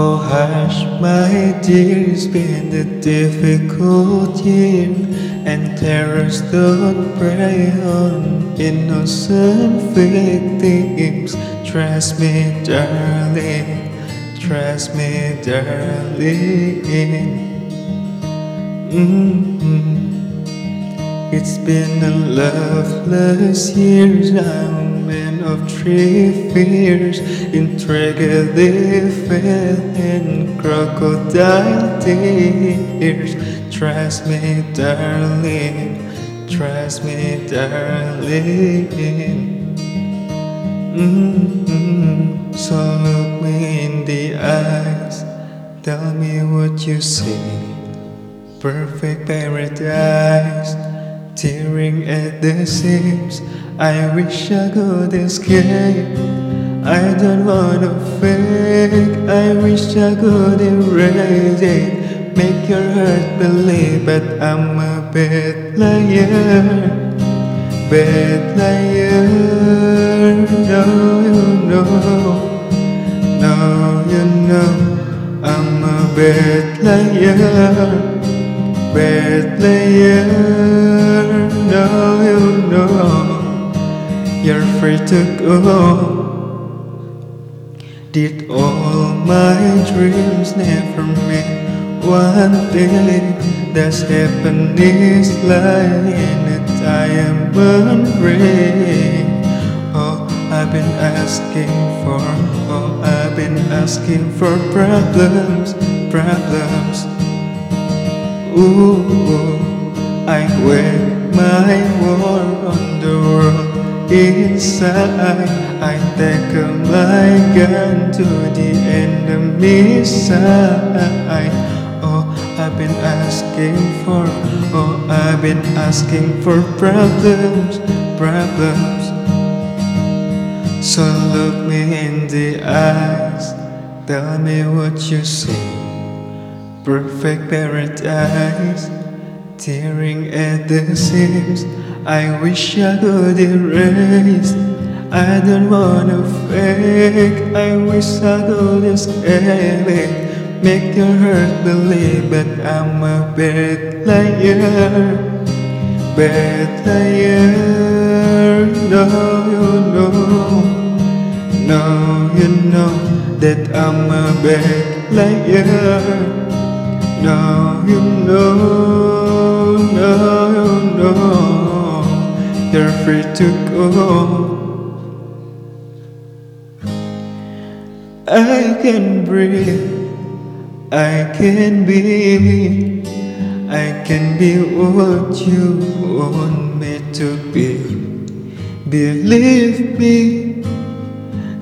Oh hush, my dear, it's been a difficult year, and terrors don't prey on innocent victims. Trust me, darling, trust me, darling. Mm-hmm. It's been a loveless year. I'm of three fears, integrity, faith, and crocodile tears. Trust me, darling. Trust me, darling. Mm-hmm. So look me in the eyes. Tell me what you see. Perfect paradise, tearing at the seams. I wish I could escape. I don't wanna fake. I wish I could erase it. Make your heart believe, but I'm a bad liar. Bad liar. No, you know. No, you know. I'm a bad liar. Bad player, no, you know. You're free to go. Did all my dreams never mean one thing That's happiness lying in a diamond ring. Oh, I've been asking for Oh, I've been asking for problems, problems. Ooh, I wage my war on the world inside. I take my gun to the enemy side. Oh, I've been asking for, oh, I've been asking for problems, problems. So look me in the eyes, tell me what you see. Perfect paradise, tearing at the seams. I wish I could erase. I don't wanna fake. I wish I could escape it. Make your heart believe, but I'm a bad liar. Bad liar. No, you know. No, you know that I'm a bad liar. No, you know, no, you know, you're free to go. I can breathe, I can be, I can be what you want me to be. Believe me,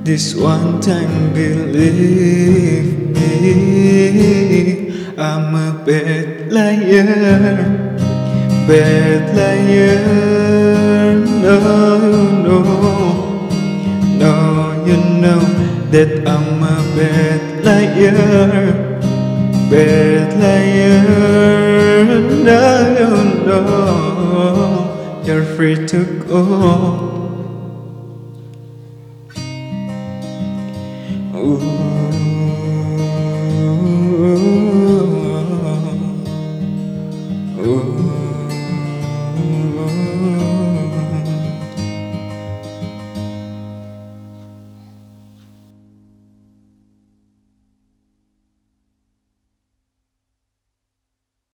this one time believe me. I'm a bad liar, bad liar. No, no, no, you know that I'm a bad liar, bad liar. No, no, you're free to go. Ooh. dor.